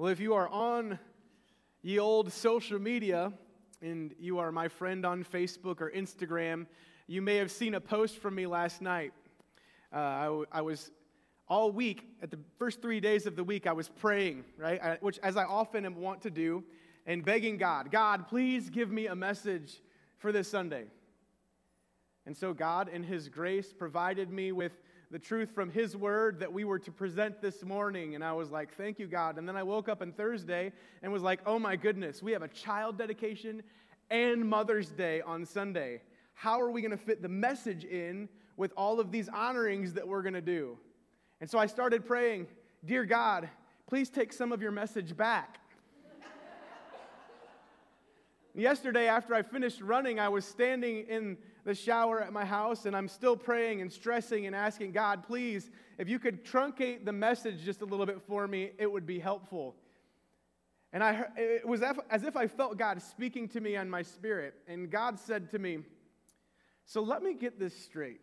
Well, if you are on ye old social media and you are my friend on Facebook or Instagram, you may have seen a post from me last night. Uh, I, w- I was all week, at the first three days of the week, I was praying, right? I, which, as I often am want to do, and begging God, God, please give me a message for this Sunday. And so, God, in His grace, provided me with the truth from His Word that we were to present this morning. And I was like, thank you, God. And then I woke up on Thursday and was like, oh my goodness, we have a child dedication and Mother's Day on Sunday. How are we going to fit the message in with all of these honorings that we're going to do? And so I started praying, Dear God, please take some of your message back. Yesterday, after I finished running, I was standing in the shower at my house and I'm still praying and stressing and asking God, please, if you could truncate the message just a little bit for me, it would be helpful. And I, it was as if I felt God speaking to me on my spirit. And God said to me, So let me get this straight.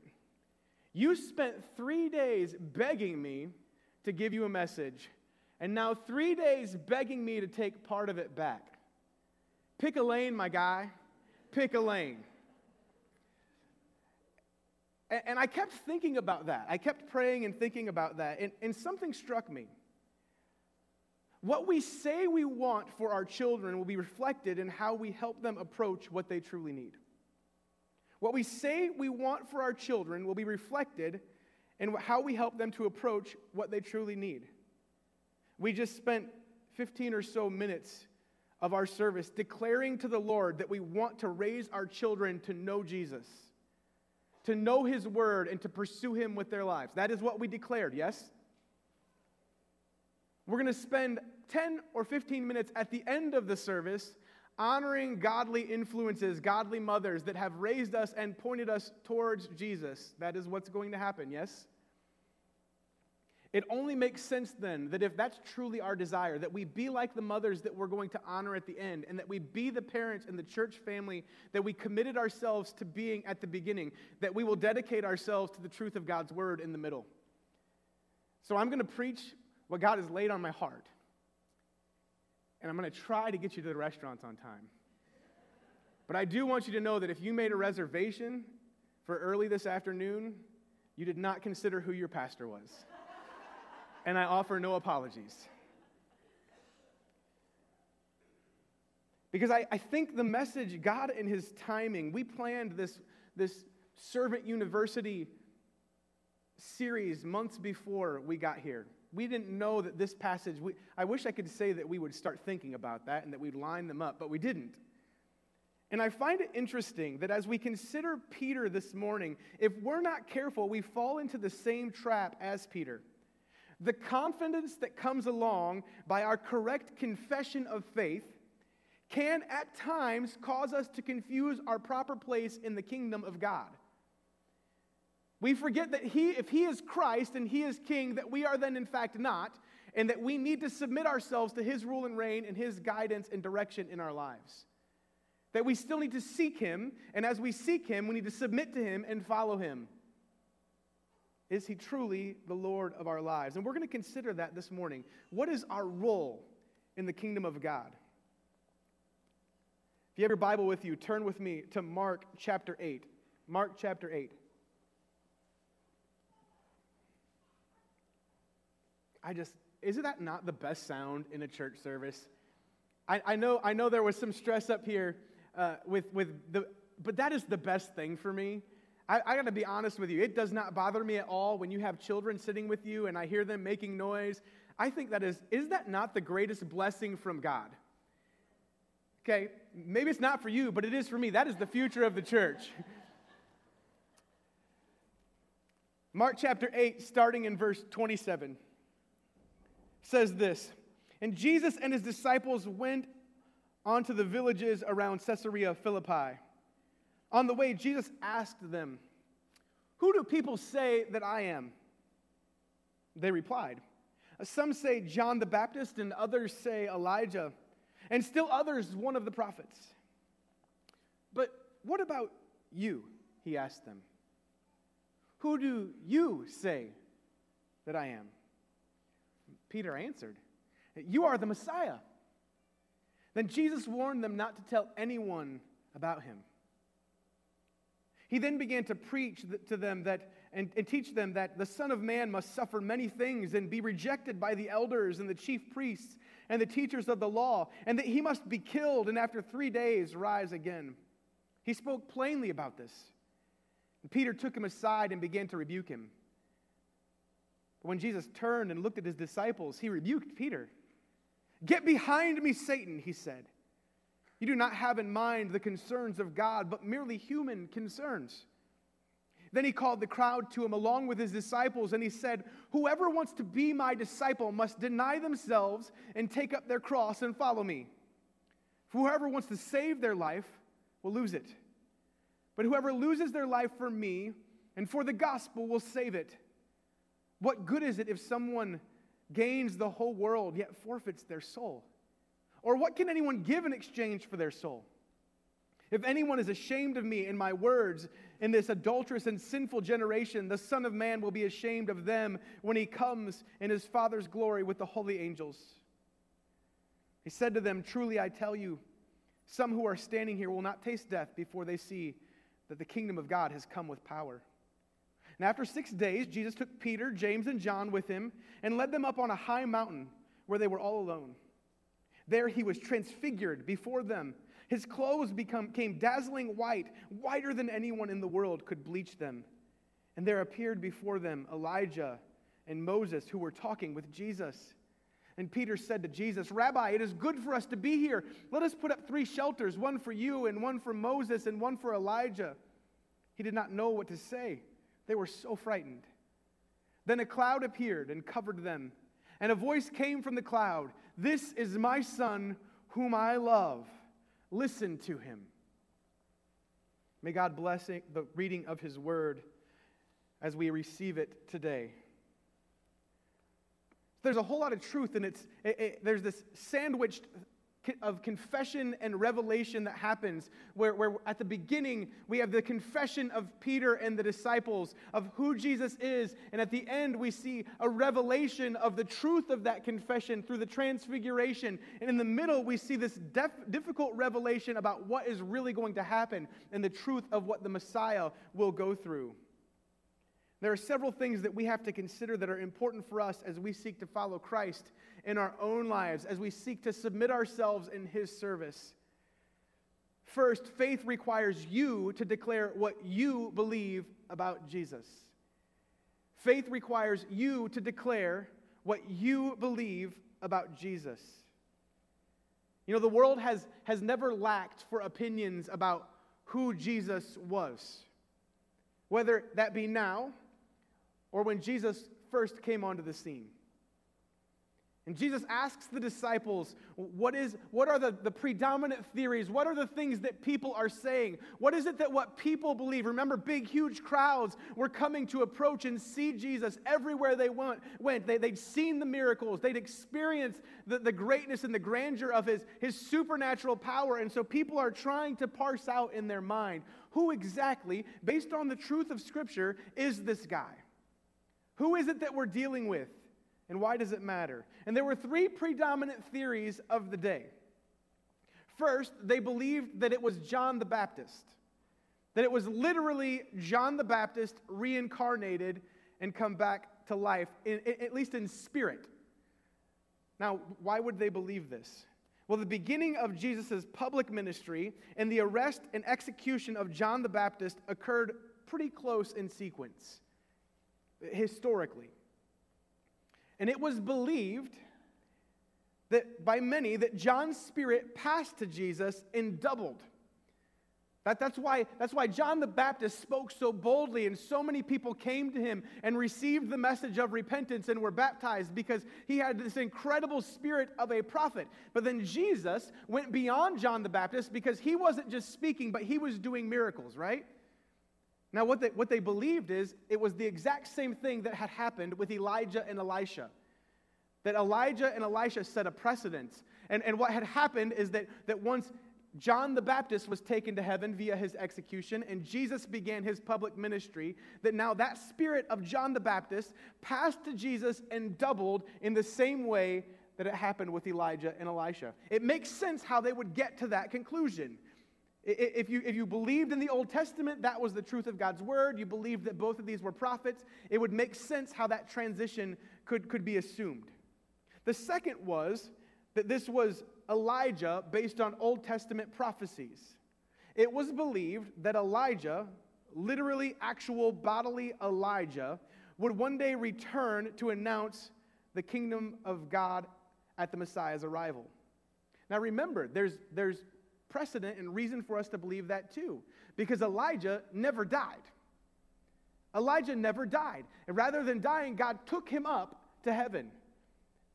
You spent three days begging me to give you a message, and now three days begging me to take part of it back. Pick a lane, my guy. Pick a lane. And, I kept thinking about that. I kept praying and thinking about that. And, and something struck me. What we say we want for our children will be reflected in how we help them approach what they truly need. What we say we want for our children will be reflected in how we help them to approach what they truly need. We just spent 15 or so minutes of our service declaring to the Lord that we want to raise our children to know Jesus, to know His word, and to pursue Him with their lives. That is what we declared, yes? We're going to spend 10 or 15 minutes at the end of the service honoring godly influences, godly mothers that have raised us and pointed us towards Jesus. That is what's going to happen, yes? It only makes sense then that if that's truly our desire, that we be like the mothers that we're going to honor at the end, and that we be the parents and the church family that we committed ourselves to being at the beginning, that we will dedicate ourselves to the truth of God's word in the middle. So I'm going to preach what God has laid on my heart. And I'm going to try to get you to the restaurants on time. But I do want you to know that if you made a reservation for early this afternoon, you did not consider who your pastor was and I offer no apologies. Because I, I think the message, God in His timing, we planned this, this Servant University series months before we got here. We didn't know that this passage, we, I wish I could say that we would start thinking about that and that we'd line them up, but we didn't. And I find it interesting that as we consider Peter this morning, if we're not careful, we fall into the same trap as Peter. The confidence that comes along by our correct confession of faith can at times cause us to confuse our proper place in the kingdom of God. We forget that he, if He is Christ and He is King, that we are then in fact not, and that we need to submit ourselves to His rule and reign and His guidance and direction in our lives. That we still need to seek Him, and as we seek Him, we need to submit to Him and follow Him. Is he truly the Lord of our lives? And we're going to consider that this morning. What is our role in the kingdom of God? If you have your Bible with you, turn with me to Mark chapter 8. Mark chapter 8. I just, isn't that not the best sound in a church service? I, I know, I know there was some stress up here uh, with, with the, but that is the best thing for me I, I got to be honest with you. It does not bother me at all when you have children sitting with you and I hear them making noise. I think that is, is that not the greatest blessing from God? Okay, maybe it's not for you, but it is for me. That is the future of the church. Mark chapter 8, starting in verse 27, says this And Jesus and his disciples went onto the villages around Caesarea Philippi. On the way, Jesus asked them, Who do people say that I am? They replied, Some say John the Baptist, and others say Elijah, and still others one of the prophets. But what about you? He asked them. Who do you say that I am? Peter answered You are the Messiah. Then Jesus warned them not to tell anyone about him. He then began to preach to them that and, and, teach them that the Son of Man must suffer many things and be rejected by the elders and the chief priests and the teachers of the law, and that he must be killed and after three days rise again. He spoke plainly about this. And Peter took him aside and began to rebuke him. But when Jesus turned and looked at his disciples, he rebuked Peter. Get behind me, Satan, he said. You do not have in mind the concerns of God, but merely human concerns. Then he called the crowd to him along with his disciples, and he said, Whoever wants to be my disciple must deny themselves and take up their cross and follow me. For whoever wants to save their life will lose it. But whoever loses their life for me and for the gospel will save it. What good is it if someone gains the whole world yet forfeits their soul? Or what can anyone give in exchange for their soul? If anyone is ashamed of me and my words in this adulterous and sinful generation, the Son of Man will be ashamed of them when he comes in his Father's glory with the holy angels. He said to them, Truly I tell you, some who are standing here will not taste death before they see that the kingdom of God has come with power. And after six days, Jesus took Peter, James, and John with him and led them up on a high mountain where they were all alone. There he was transfigured before them his clothes become, became dazzling white, whiter than anyone in the world could bleach them. And there appeared before them Elijah and Moses, who were talking with Jesus. And Peter said to Jesus, Rabbi, it is good for us to be here. Let us put up three shelters one for you, and one for Moses, and one for Elijah. He did not know what to say. They were so frightened. Then a cloud appeared and covered them. And a voice came from the cloud This is my son, whom I love Listen to him. May God bless the reading of his word as we receive it today. There's a whole lot of truth, and it's, it, it, there's this sandwiched of confession and revelation that happens, where, where at the beginning we have the confession of Peter and the disciples of who Jesus is, and at the end we see a revelation of the truth of that confession through the transfiguration. And in the middle, we see this def- difficult revelation about what is really going to happen and the truth of what the Messiah will go through. There are several things that we have to consider that are important for us as we seek to follow Christ in our own lives, as we seek to submit ourselves in His service. First, faith requires you to declare what you believe about Jesus. Faith requires you to declare what you believe about Jesus. You know, the world has, has never lacked for opinions about who Jesus was, whether that be now or when Jesus first came onto the scene. And Jesus asks the disciples, what, is, what are the, the predominant theories? What are the things that people are saying? What is it that what people believe? Remember, big, huge crowds were coming to approach and see Jesus everywhere they went. went. They, would seen the miracles, they'd experienced the, the greatness and the grandeur of his, his supernatural power. And so people are trying to parse out in their mind who exactly, based on the truth of Scripture, is this guy? Who is it that we're dealing with? And why does it matter? And there were three predominant theories of the day. First, they believed that it was John the Baptist, that it was literally John the Baptist reincarnated and come back to life, in, at least in spirit. Now, why would they believe this? Well, the beginning of Jesus' public ministry and the arrest and execution of John the Baptist occurred pretty close in sequence historically. And it was believed that by many that John's spirit passed to Jesus and doubled. That, that's, why, that's why John the Baptist spoke so boldly, and so many people came to him and received the message of repentance and were baptized because he had this incredible spirit of a prophet. But then Jesus went beyond John the Baptist because he wasn't just speaking, but he was doing miracles, right? Now, what they, what they believed is it was the exact same thing that had happened with Elijah and Elisha. That Elijah and Elisha set a precedent. And, and what had happened is that, that once John the Baptist was taken to heaven via his execution, and Jesus began his public ministry. That now that spirit of John the Baptist passed to Jesus and doubled in the same way that it happened with Elijah and Elisha. It makes sense how they would get to that conclusion. If you, if you believed in the Old Testament, that was the truth of God's word, you believed that both of these were prophets, it would make sense how that transition could, could be assumed. The second was that this was Elijah based on Old Testament prophecies. It was believed that Elijah, literally actual bodily Elijah, would one day return to announce the kingdom of God at the Messiah's arrival. Now remember, there's, there's precedent and reason for us to believe that too, because Elijah never died. Elijah never died. And rather than dying, God took him up to heaven.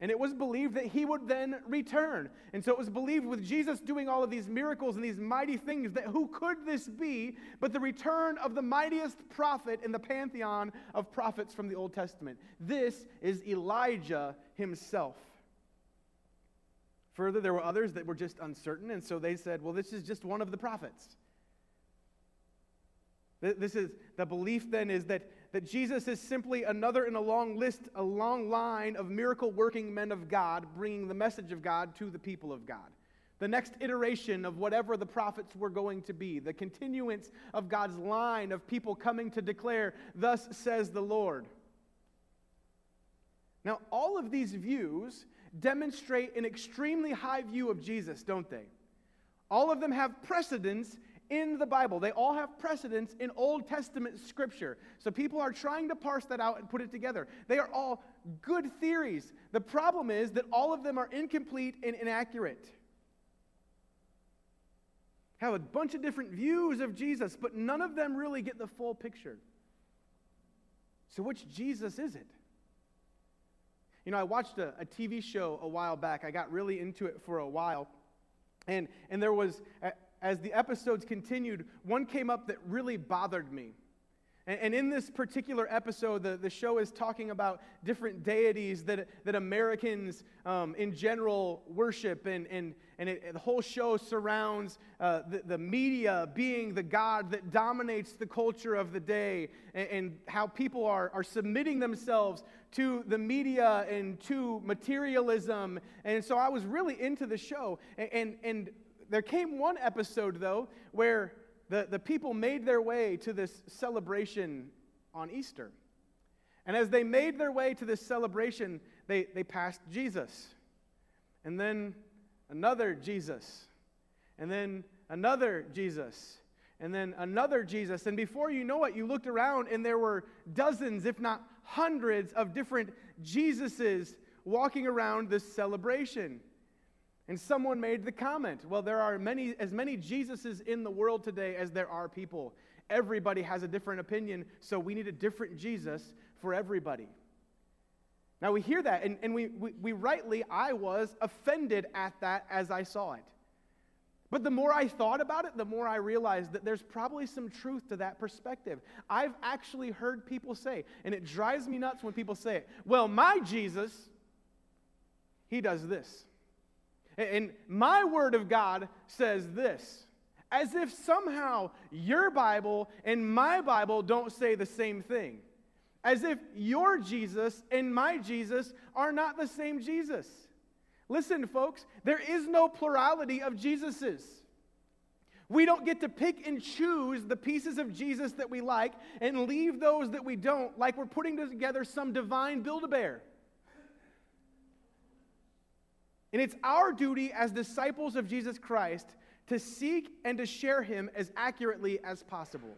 And it was believed that he would then return. And so it was believed with Jesus doing all of these miracles and these mighty things that who could this be but the return of the mightiest prophet in the pantheon of prophets from the Old Testament? This is Elijah himself. Further, there were others that were just uncertain, and so they said, well, this is just one of the prophets. This is the belief then is that, that Jesus is simply another in a long list, a long line of miracle working men of God bringing the message of God to the people of God. The next iteration of whatever the prophets were going to be, the continuance of God's line of people coming to declare, Thus says the Lord. Now, all of these views demonstrate an extremely high view of Jesus, don't they? All of them have precedence in the Bible. They all have precedence in Old Testament scripture. So people are trying to parse that out and put it together. They are all good theories. The problem is that all of them are incomplete and inaccurate. Have a bunch of different views of Jesus, but none of them really get the full picture. So, which Jesus is it? You know, I watched a, a TV show a while back. I got really into it for a while. And, and there was, as the episodes continued, one came up that really bothered me. And, and in this particular episode, the, the show is talking about different deities that, that Americans um, in general worship. And, and, and it, the whole show surrounds uh, the, the media being the God that dominates the culture of the day, and, and how people are, are submitting themselves to the media and to materialism. And so I was really into the show. And, and, and there came one episode, though, where the, the people made their way to this celebration on Easter. And as they made their way to this celebration, they, they passed Jesus. And then another Jesus. And then another Jesus. And then another Jesus. And before you know it, you looked around and there were dozens, if not hundreds, of different Jesuses walking around this celebration. And someone made the comment, well, there are many, as many Jesuses in the world today as there are people. Everybody has a different opinion, so we need a different Jesus for everybody. Now we hear that, and, and we, we, we rightly, I was offended at that as I saw it. But the more I thought about it, the more I realized that there's probably some truth to that perspective. I've actually heard people say, and it drives me nuts when people say it, well, my Jesus, he does this. And my word of God says this as if somehow your Bible and my Bible don't say the same thing. As if your Jesus and my Jesus are not the same Jesus. Listen, folks, there is no plurality of Jesus's. We don't get to pick and choose the pieces of Jesus that we like and leave those that we don't, like we're putting together some divine Build a Bear. And it's our duty as disciples of Jesus Christ to seek and to share him as accurately as possible.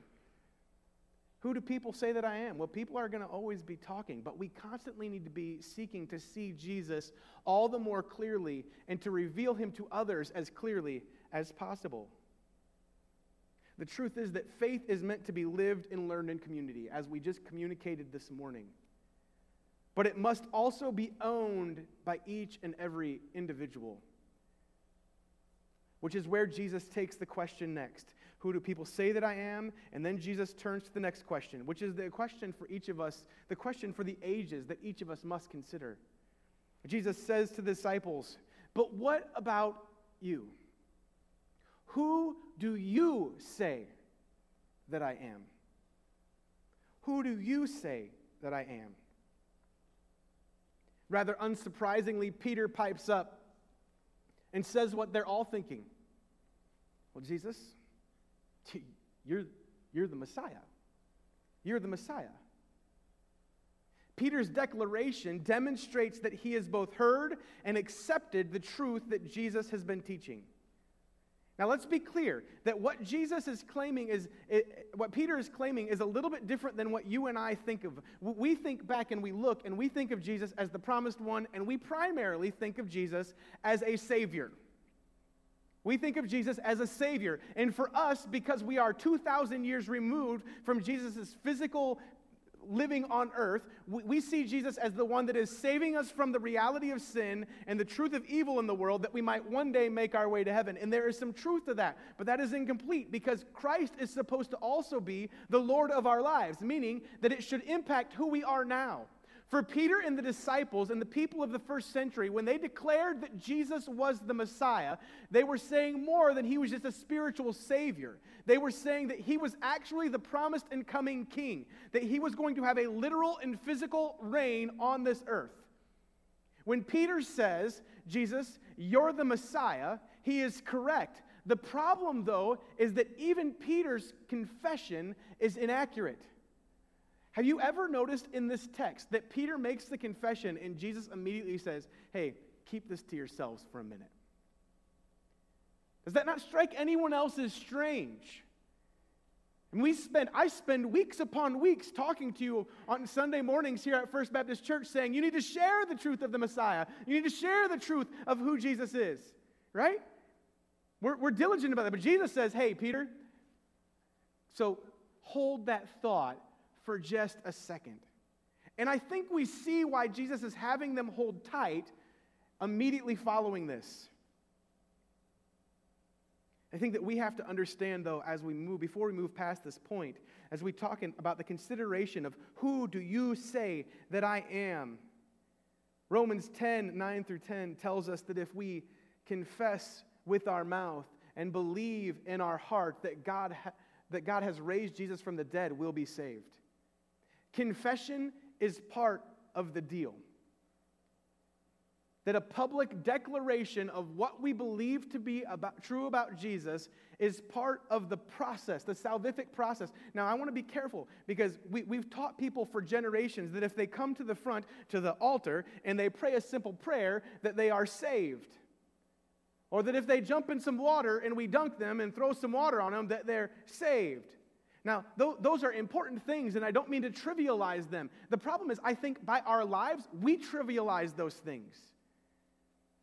Who do people say that I am? Well, people are going to always be talking, but we constantly need to be seeking to see Jesus all the more clearly and to reveal him to others as clearly as possible. The truth is that faith is meant to be lived and learned in community, as we just communicated this morning but it must also be owned by each and every individual. Which is where Jesus takes the question next. Who do people say that I am? And then Jesus turns to the next question, which is the question for each of us, the question for the ages that each of us must consider. Jesus says to the disciples, But what about you? Who do you say that I am? Who do you say that I am? Rather unsurprisingly, Peter pipes up and says what they're all thinking. Well, Jesus, you're, you're the Messiah. You're the Messiah. Peter's declaration demonstrates that he has both heard and accepted the truth that Jesus has been teaching. Now, let's be clear that what Jesus is claiming is, what Peter is claiming is a little bit different than what you and I think of. We think back and we look and we think of Jesus as the promised one, and we primarily think of Jesus as a Savior. We think of Jesus as a Savior. And for us, because we are 2,000 years removed from Jesus' physical living on earth, we see Jesus as the one that is saving us from the reality of sin and the truth of evil in the world that we might one day make our way to heaven. And there is some truth to that, but that is incomplete because Christ is supposed to also be the Lord of our lives, meaning that it should impact who we are now. For Peter and the disciples and the people of the first century, when they declared that Jesus was the Messiah, they were saying more than he was just a spiritual savior. They were saying that he was actually the promised and coming king, that he was going to have a literal and physical reign on this earth. When Peter says, Jesus, you're the Messiah, he is correct. The problem, though, is that even Peter's confession is inaccurate. Have you ever noticed in this text that Peter makes the confession and Jesus immediately says, Hey, keep this to yourselves for a minute? Does that not strike anyone else as strange? And we spend, I spend weeks upon weeks talking to you on Sunday mornings here at First Baptist Church saying, you need to share the truth of the Messiah. You need to share the truth of who Jesus is, right? We're, we're diligent about that. But Jesus says, hey, Peter, so hold that thought for just a second. And I think we see why Jesus is having them hold tight immediately following this. I think that we have to understand, though, as we move, before we move past this point, as we talk in, about the consideration of who do you say that I am? Romans 10 9 through 10 tells us that if we confess with our mouth and believe in our heart that God, ha- that God has raised Jesus from the dead, we'll be saved. Confession is part of the deal. That a public declaration of what we believe to be about, true about Jesus is part of the process, the salvific process. Now, I want to be careful because we, we've taught people for generations that if they come to the front to the altar and they pray a simple prayer, that they are saved. Or that if they jump in some water and we dunk them and throw some water on them, that they're saved. Now, th- those are important things, and I don't mean to trivialize them. The problem is, I think by our lives, we trivialize those things.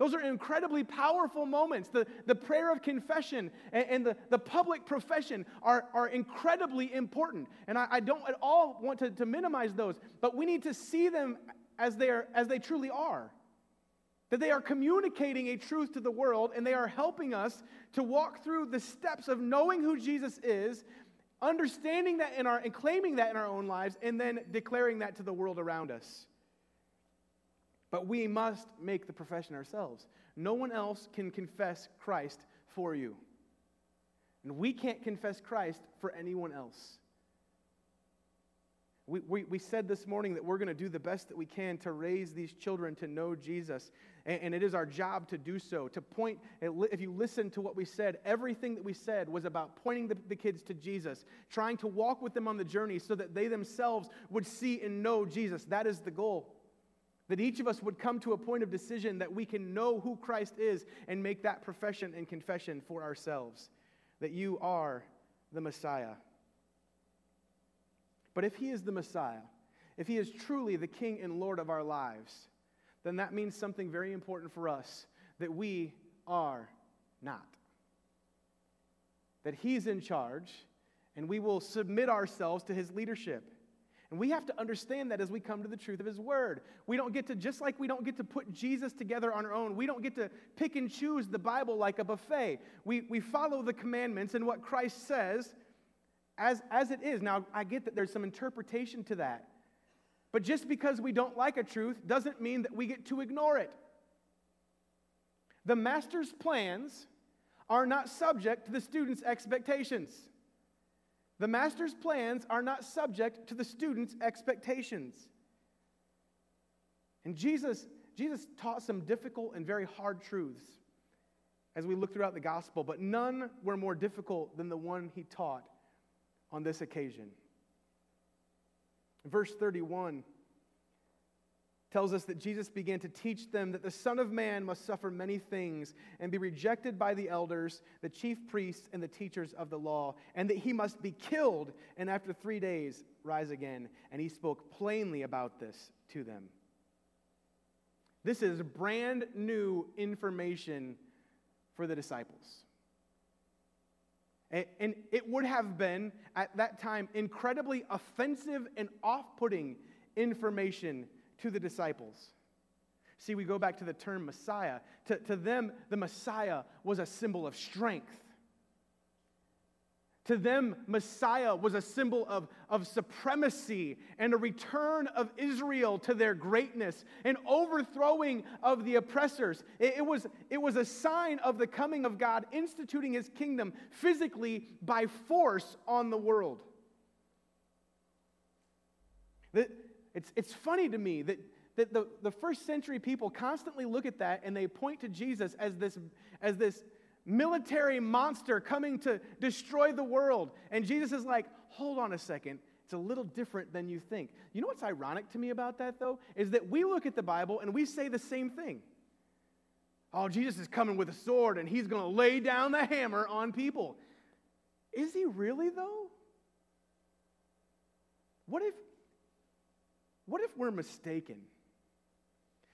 Those are incredibly powerful moments. The, the prayer of confession and, and the, the public profession are, are incredibly important. And I, I don't at all want to, to minimize those, but we need to see them as they, are, as they truly are. That they are communicating a truth to the world and they are helping us to walk through the steps of knowing who Jesus is, understanding that in our and claiming that in our own lives and then declaring that to the world around us. But we must make the profession ourselves. No one else can confess christ for you. And we can't confess christ for anyone else. We, we, we said this morning that we're going to do the best that we can to raise these children to know Jesus. And, it is our job to do so. To point, if you listen to what we said, everything that we said was about pointing the, the kids to Jesus, trying to walk with them on the journey so that they themselves would see and know Jesus. That is the goal. That each of us would come to a point of decision that we can know who Christ is and make that profession and confession for ourselves. That you are the Messiah. But if he is the Messiah, if he is truly the King and Lord of our lives, then that means something very important for us that we are not. That he's in charge, and we will submit ourselves to his leadership. And we have to understand that as we come to the truth of his word. We don't get to, just like we don't get to put Jesus together on our own, we don't get to pick and choose the Bible like a buffet. We, we follow the commandments and what Christ says, as, as it is. Now, I get that there's some interpretation to that. But just because we don't like a truth doesn't mean that we get to ignore it. The master's plans are not subject to the student's expectations. The master's plans are not subject to the student's expectations. And Jesus Jesus taught some difficult and very hard truths as we look throughout the gospel, but none were more difficult than the one he taught on this occasion. Verse 31 tells us that Jesus began to teach them that the Son of Man must suffer many things and be rejected by the elders, the chief priests, and the teachers of the law, and that he must be killed and after three days rise again. And he spoke plainly about this to them. This is brand new information for the disciples. And it would have been, at that time, incredibly offensive and off putting information to the disciples. See, we go back to the term Messiah. To, to them, the Messiah was a symbol of strength. To them, Messiah was a symbol of, of supremacy and a return of Israel to their greatness, an overthrowing of the oppressors. It, it, was, it was a sign of the coming of God instituting his kingdom physically by force on the world. It's, it's funny to me that, that the, the first century people constantly look at that and they point to Jesus as this, as this military monster coming to destroy the world. And Jesus is like, hold on a second. It's a little different than you think. You know what's ironic to me about that, though? Is that we look at the Bible and we say the same thing. Oh, Jesus is coming with a sword and he's going to lay down the hammer on people. Is he really, though? What if what if we're mistaken?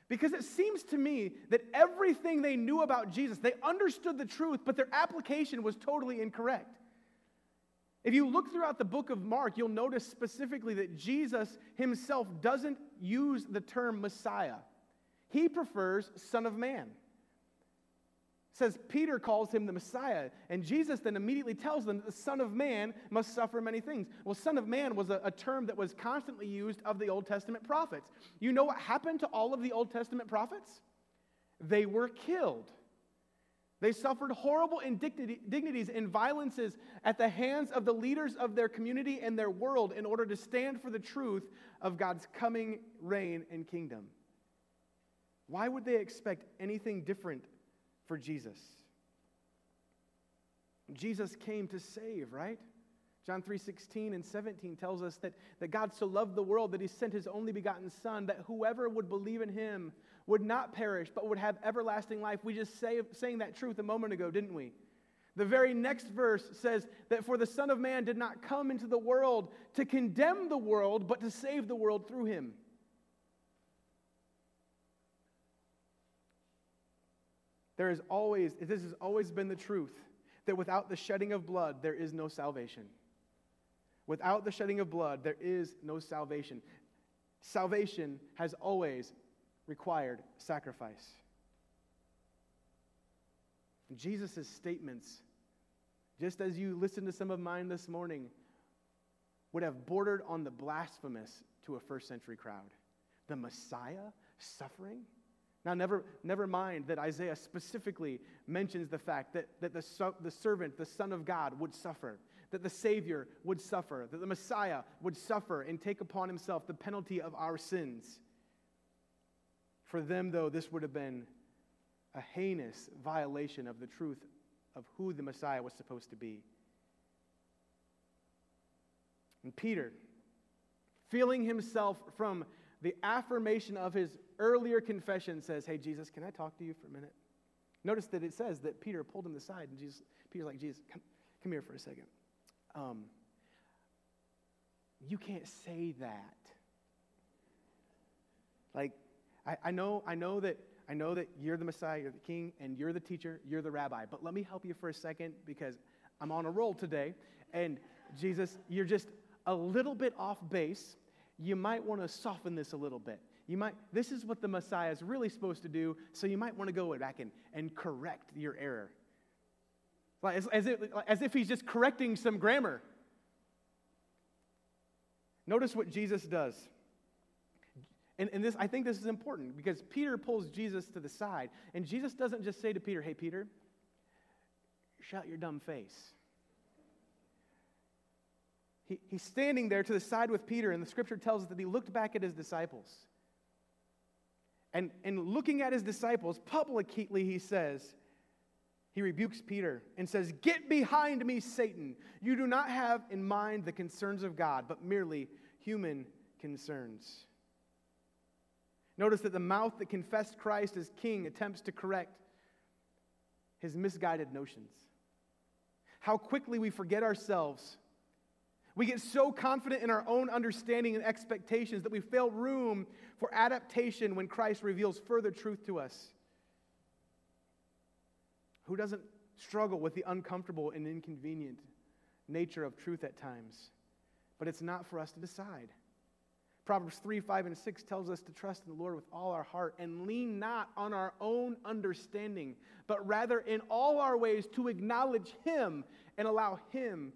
Because it seems to me that everything they knew about Jesus, they understood the truth, but their application was totally incorrect. If you look throughout the book of Mark, you'll notice specifically that Jesus himself doesn't use the term Messiah, he prefers Son of Man says Peter calls him the Messiah, and Jesus then immediately tells them that the Son of Man must suffer many things. Well, Son of Man was a, a, term that was constantly used of the Old Testament prophets. You know what happened to all of the Old Testament prophets? They were killed. They suffered horrible indignities and violences at the hands of the leaders of their community and their world in order to stand for the truth of God's coming reign and kingdom. Why would they expect anything different for Jesus. Jesus came to save, right? John 3:16 and 17 tells us that, that God so loved the world that he sent his only begotten son that whoever would believe in him would not perish but would have everlasting life. We just say, saying that truth a moment ago, didn't we? The very next verse says that for the son of man did not come into the world to condemn the world but to save the world through him. There is always, this has always been the truth, that without the shedding of blood, there is no salvation. Without the shedding of blood, there is no salvation. Salvation has always required sacrifice. Jesus' statements, just as you listened to some of mine this morning, would have bordered on the blasphemous to a first century crowd. The Messiah suffering? Now, never, never mind that Isaiah specifically mentions the fact that, that the, the servant, the Son of God, would suffer, that the Savior would suffer, that the Messiah would suffer and take upon himself the penalty of our sins. For them, though, this would have been a heinous violation of the truth of who the Messiah was supposed to be. And Peter, feeling himself from the affirmation of his earlier confession says, Hey, Jesus, can I talk to you for a minute? Notice that it says that Peter pulled him aside, and Jesus, Peter's like, Jesus, come, come here for a second. Um, you can't say that. Like, I, I, know, I know that I know that you're the Messiah, you're the king, and you're the teacher, you're the rabbi. But let me help you for a second because I'm on a roll today. And Jesus, you're just a little bit off base. You might want to soften this a little bit you might, this is what the Messiah is really supposed to do, so you might want to go back and, and correct your error. Like, as, as, if, as if he's just correcting some grammar. Notice what Jesus does. And, and this, I think this is important because Peter pulls Jesus to the side, and Jesus doesn't just say to Peter, Hey, Peter, shut your dumb face. He, he's standing there to the side with Peter, and the scripture tells us that he looked back at his disciples And, and looking at his disciples publicly, he says, he rebukes Peter and says, Get behind me, Satan. You do not have in mind the concerns of God, but merely human concerns. Notice that the mouth that confessed Christ as king attempts to correct his misguided notions. How quickly we forget ourselves. We get so confident in our own understanding and expectations that we fail room for adaptation when Christ reveals further truth to us. Who doesn't struggle with the uncomfortable and inconvenient nature of truth at times? But it's not for us to decide. Proverbs 3, 5, and 6 tells us to trust in the Lord with all our heart and lean not on our own understanding, but rather in all our ways to acknowledge Him and allow Him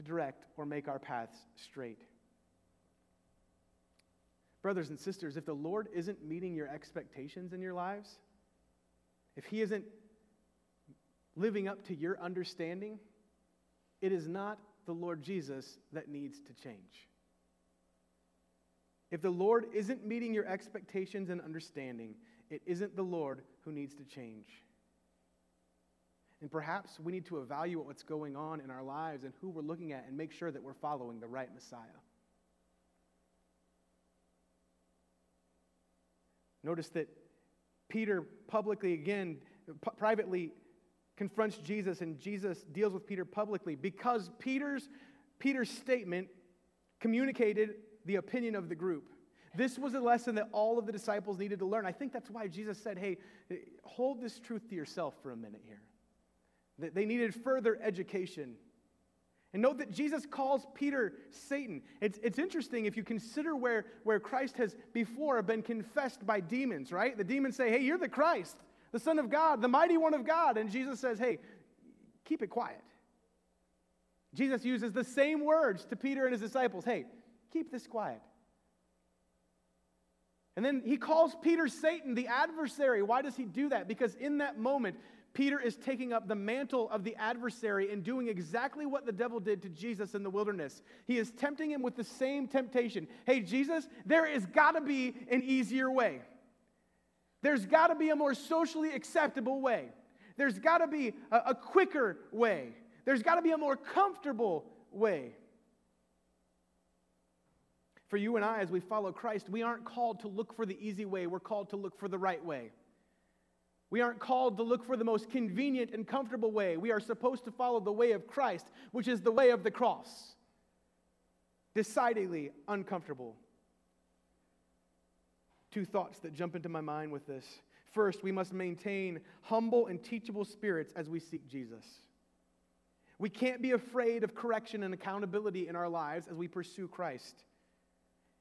to direct or make our paths straight. Brothers and sisters, if the Lord isn't meeting your expectations in your lives, if He isn't living up to your understanding, it is not the Lord Jesus that needs to change. If the Lord isn't meeting your expectations and understanding, it isn't the Lord who needs to change. And perhaps we need to evaluate what's going on in our lives and who we're looking at and make sure that we're following the right Messiah. Notice that Peter publicly, again, p- privately confronts Jesus, and Jesus deals with Peter publicly because Peter's, Peter's statement communicated the opinion of the group. This was a lesson that all of the disciples needed to learn. I think that's why Jesus said, hey, hold this truth to yourself for a minute here. They needed further education. And note that Jesus calls Peter Satan. It's, it's interesting if you consider where, where Christ has before been confessed by demons, right? The demons say, hey, you're the Christ, the Son of God, the mighty one of God. And Jesus says, hey, keep it quiet. Jesus uses the same words to Peter and his disciples. Hey, keep this quiet. And then he calls Peter Satan, the adversary. Why does he do that? Because in that moment, Peter is taking up the mantle of the adversary and doing exactly what the devil did to Jesus in the wilderness. He is tempting him with the same temptation. Hey, Jesus, there has got to be an easier way. There's got to be a more socially acceptable way. There's got to be a, a quicker way. There's got to be a more comfortable way. For you and I, as we follow Christ, we aren't called to look for the easy way, we're called to look for the right way. We aren't called to look for the most convenient and comfortable way. We are supposed to follow the way of Christ, which is the way of the cross. Decidedly uncomfortable. Two thoughts that jump into my mind with this. First, we must maintain humble and teachable spirits as we seek Jesus. We can't be afraid of correction and accountability in our lives as we pursue Christ.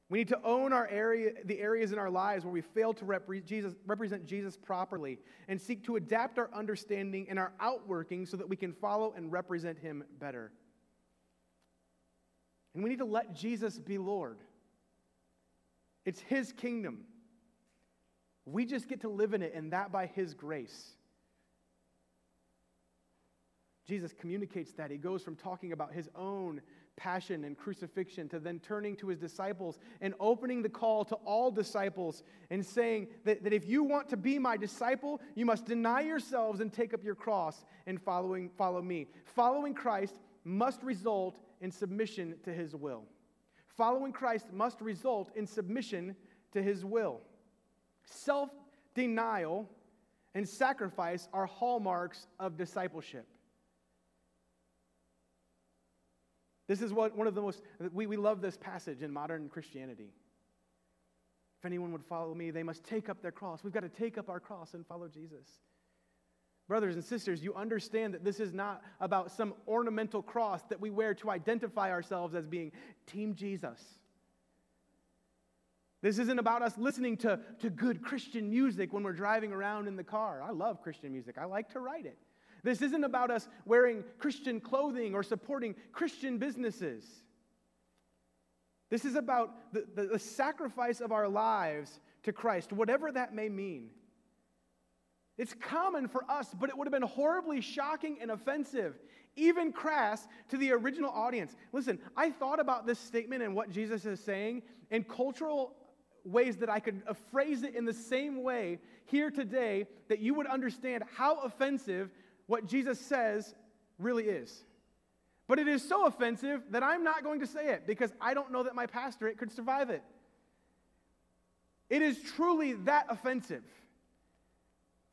We need to own our area, the areas in our lives where we fail to repre- Jesus, represent Jesus properly and seek to adapt our understanding and our outworking so that we can follow and represent him better. And we need to let Jesus be Lord. It's his kingdom. We just get to live in it, and that by his grace. Jesus communicates that. He goes from talking about his own passion and crucifixion to then turning to his disciples and opening the call to all disciples and saying that, that if you want to be my disciple, you must deny yourselves and take up your cross and following, follow me. Following Christ must result in submission to his will. Following Christ must result in submission to his will. Self denial and sacrifice are hallmarks of discipleship. This is what one of the most, we, we love this passage in modern Christianity. If anyone would follow me, they must take up their cross. We've got to take up our cross and follow Jesus. Brothers and sisters, you understand that this is not about some ornamental cross that we wear to identify ourselves as being Team Jesus. This isn't about us listening to, to good Christian music when we're driving around in the car. I love Christian music, I like to write it. This isn't about us wearing Christian clothing or supporting Christian businesses. This is about the, the, the, sacrifice of our lives to Christ, whatever that may mean. It's common for us, but it would have been horribly shocking and offensive, even crass, to the original audience. Listen, I thought about this statement and what Jesus is saying in cultural ways that I could phrase it in the same way here today that you would understand how offensive what Jesus says really is. But it is so offensive that I'm not going to say it because I don't know that my pastorate could survive it. It is truly that offensive.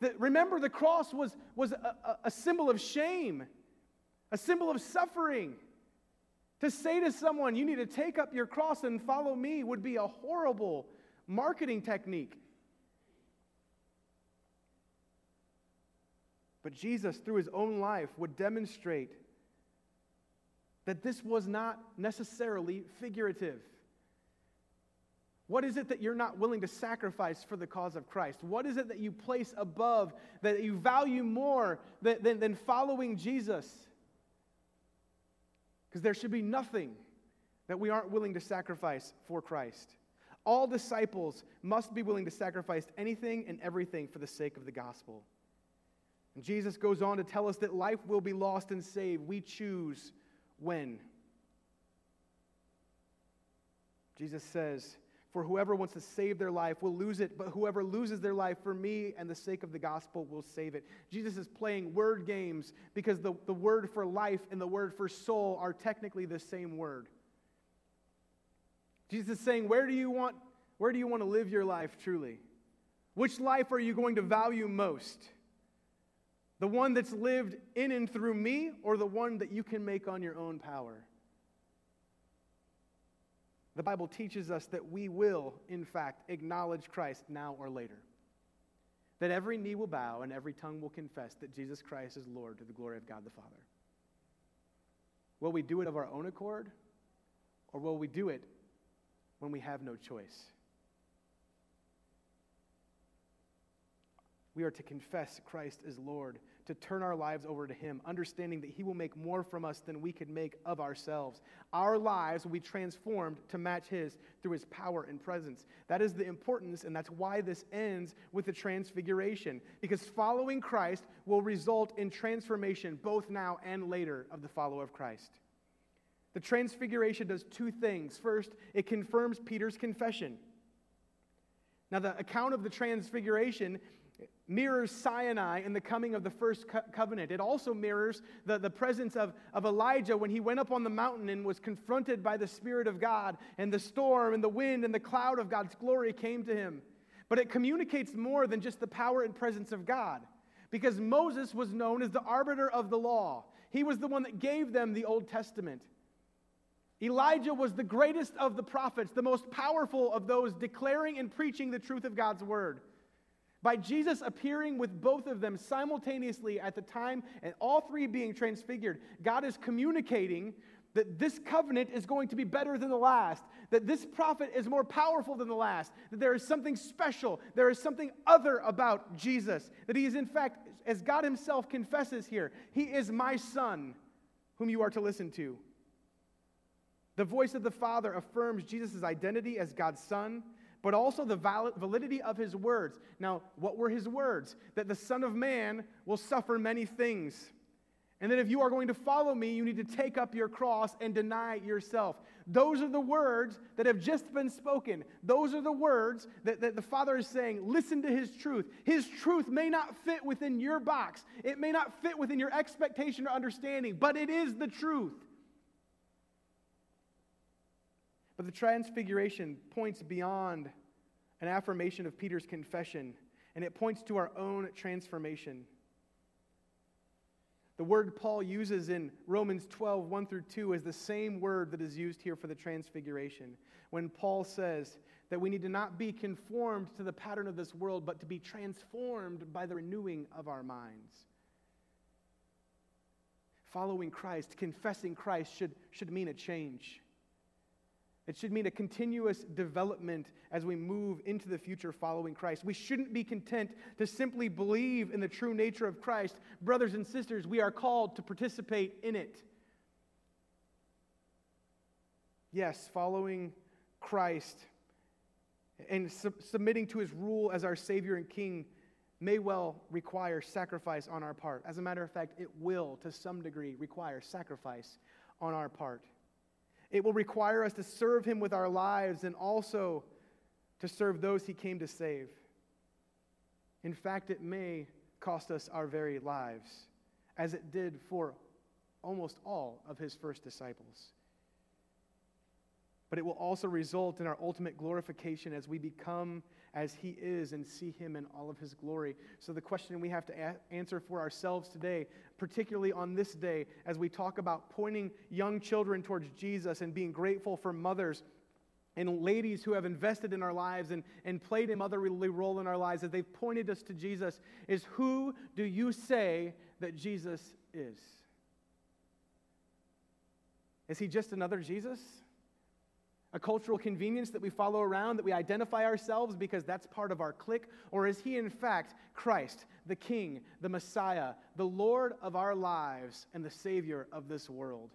That, remember, the cross was, was a, a, a symbol of shame, a symbol of suffering. To say to someone, you need to take up your cross and follow me, would be a horrible marketing technique. But Jesus, through his own life, would demonstrate that this was not necessarily figurative. What is it that you're not willing to sacrifice for the cause of Christ? What is it that you place above, that you value more than, than, than following Jesus? Because there should be nothing that we aren't willing to sacrifice for Christ. All disciples must be willing to sacrifice anything and everything for the sake of the gospel. And Jesus goes on to tell us that life will be lost and saved. We choose when. Jesus says, For whoever wants to save their life will lose it, but whoever loses their life for me and the sake of the gospel will save it. Jesus is playing word games because the, the word for life and the word for soul are technically the same word. Jesus is saying, where do you want, where do you want to live your life truly? Which life are you going to value most? The one that's lived in and through me, or the one that you can make on your own power? The Bible teaches us that we will, in fact, acknowledge Christ now or later. That every knee will bow and every tongue will confess that Jesus Christ is Lord to the glory of God the Father. Will we do it of our own accord, or will we do it when we have no choice. We are to confess Christ as Lord, to turn our lives over to Him, understanding that He will make more from us than we could make of ourselves. Our lives will be transformed to match His through His power and presence. That is the importance, and that's why this ends with the transfiguration, because following Christ will result in transformation both now and later of the follower of Christ. The transfiguration does two things. First, it confirms Peter's confession. Now, the account of the transfiguration mirrors Sinai and the coming of the first co- covenant. It also mirrors the, the presence of, of Elijah when he went up on the mountain and was confronted by the Spirit of God, and the storm and the wind and the cloud of God's glory came to him. But it communicates more than just the power and presence of God, because Moses was known as the arbiter of the law. He was the one that gave them the Old Testament. Elijah was the greatest of the prophets, the most powerful of those declaring and preaching the truth of God's word. By Jesus appearing with both of them simultaneously at the time and all three being transfigured, God is communicating that this covenant is going to be better than the last, that this prophet is more powerful than the last, that there is something special, there is something other about Jesus, that he is, in fact, as God himself confesses here, he is my son whom you are to listen to. The voice of the Father affirms Jesus' identity as God's Son, but also the validity of his words. Now, what were his words? That the Son of Man will suffer many things. And that if you are going to follow me, you need to take up your cross and deny yourself. Those are the words that have just been spoken. Those are the words that, that the Father is saying, listen to His truth. His truth may not fit within your box, it may not fit within your expectation or understanding, but it is the truth. But the transfiguration points beyond an affirmation of Peter's confession, and it points to our own transformation. The word Paul uses in Romans 12, 1 through 2, is the same word that is used here for the transfiguration. When Paul says that we need to not be conformed to the pattern of this world, but to be transformed by the renewing of our minds. Following Christ, confessing Christ should, should mean a change. It should mean a continuous development as we move into the future following Christ. We shouldn't be content to simply believe in the true nature of Christ. Brothers and sisters, we are called to participate in it. Yes, following Christ and su- submitting to his rule as our Savior and King may well require sacrifice on our part. As a matter of fact, it will, to some degree, require sacrifice on our part. It will require us to serve Him with our lives and also to serve those he came to save. In fact, it may cost us our very lives, as it did for almost all of his first disciples. But it will also result in our ultimate glorification as we become as he is and see him in all of his glory. So, the question we have to a- answer for ourselves today, particularly on this day, as we talk about pointing young children towards Jesus and being grateful for mothers and ladies who have invested in our lives and, and played a motherly role in our lives as they've pointed us to Jesus, is who do you say that Jesus is? Is he just another Jesus? A cultural convenience that we follow around, that we identify ourselves because that's part of our clique? Or is he, in fact, Christ, the King, the Messiah, the Lord of our lives, and the Savior of this world?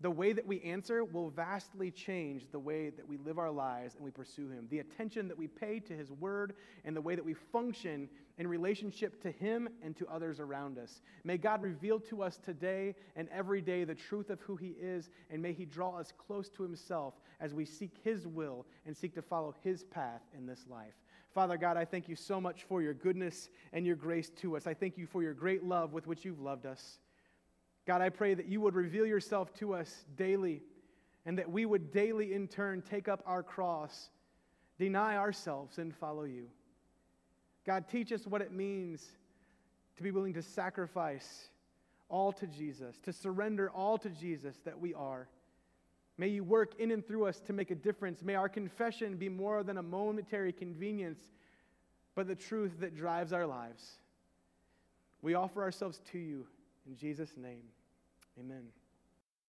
The way that we answer will vastly change the way that we live our lives and we pursue Him. The attention that we pay to His Word and the way that we function in relationship to Him and to others around us. May God reveal to us today and every day the truth of who He is, and may He draw us close to Himself as we seek His will and seek to follow His path in this life. Father God, I thank you so much for your goodness and your grace to us. I thank you for your great love with which you've loved us. God, I pray that you would reveal yourself to us daily and that we would daily, in turn, take up our cross, deny ourselves, and follow you. God, teach us what it means to be willing to sacrifice all to Jesus, to surrender all to Jesus that we are. May you work in and through us to make a difference. May our confession be more than a momentary convenience, but the truth that drives our lives. We offer ourselves to you in Jesus' name. Amen.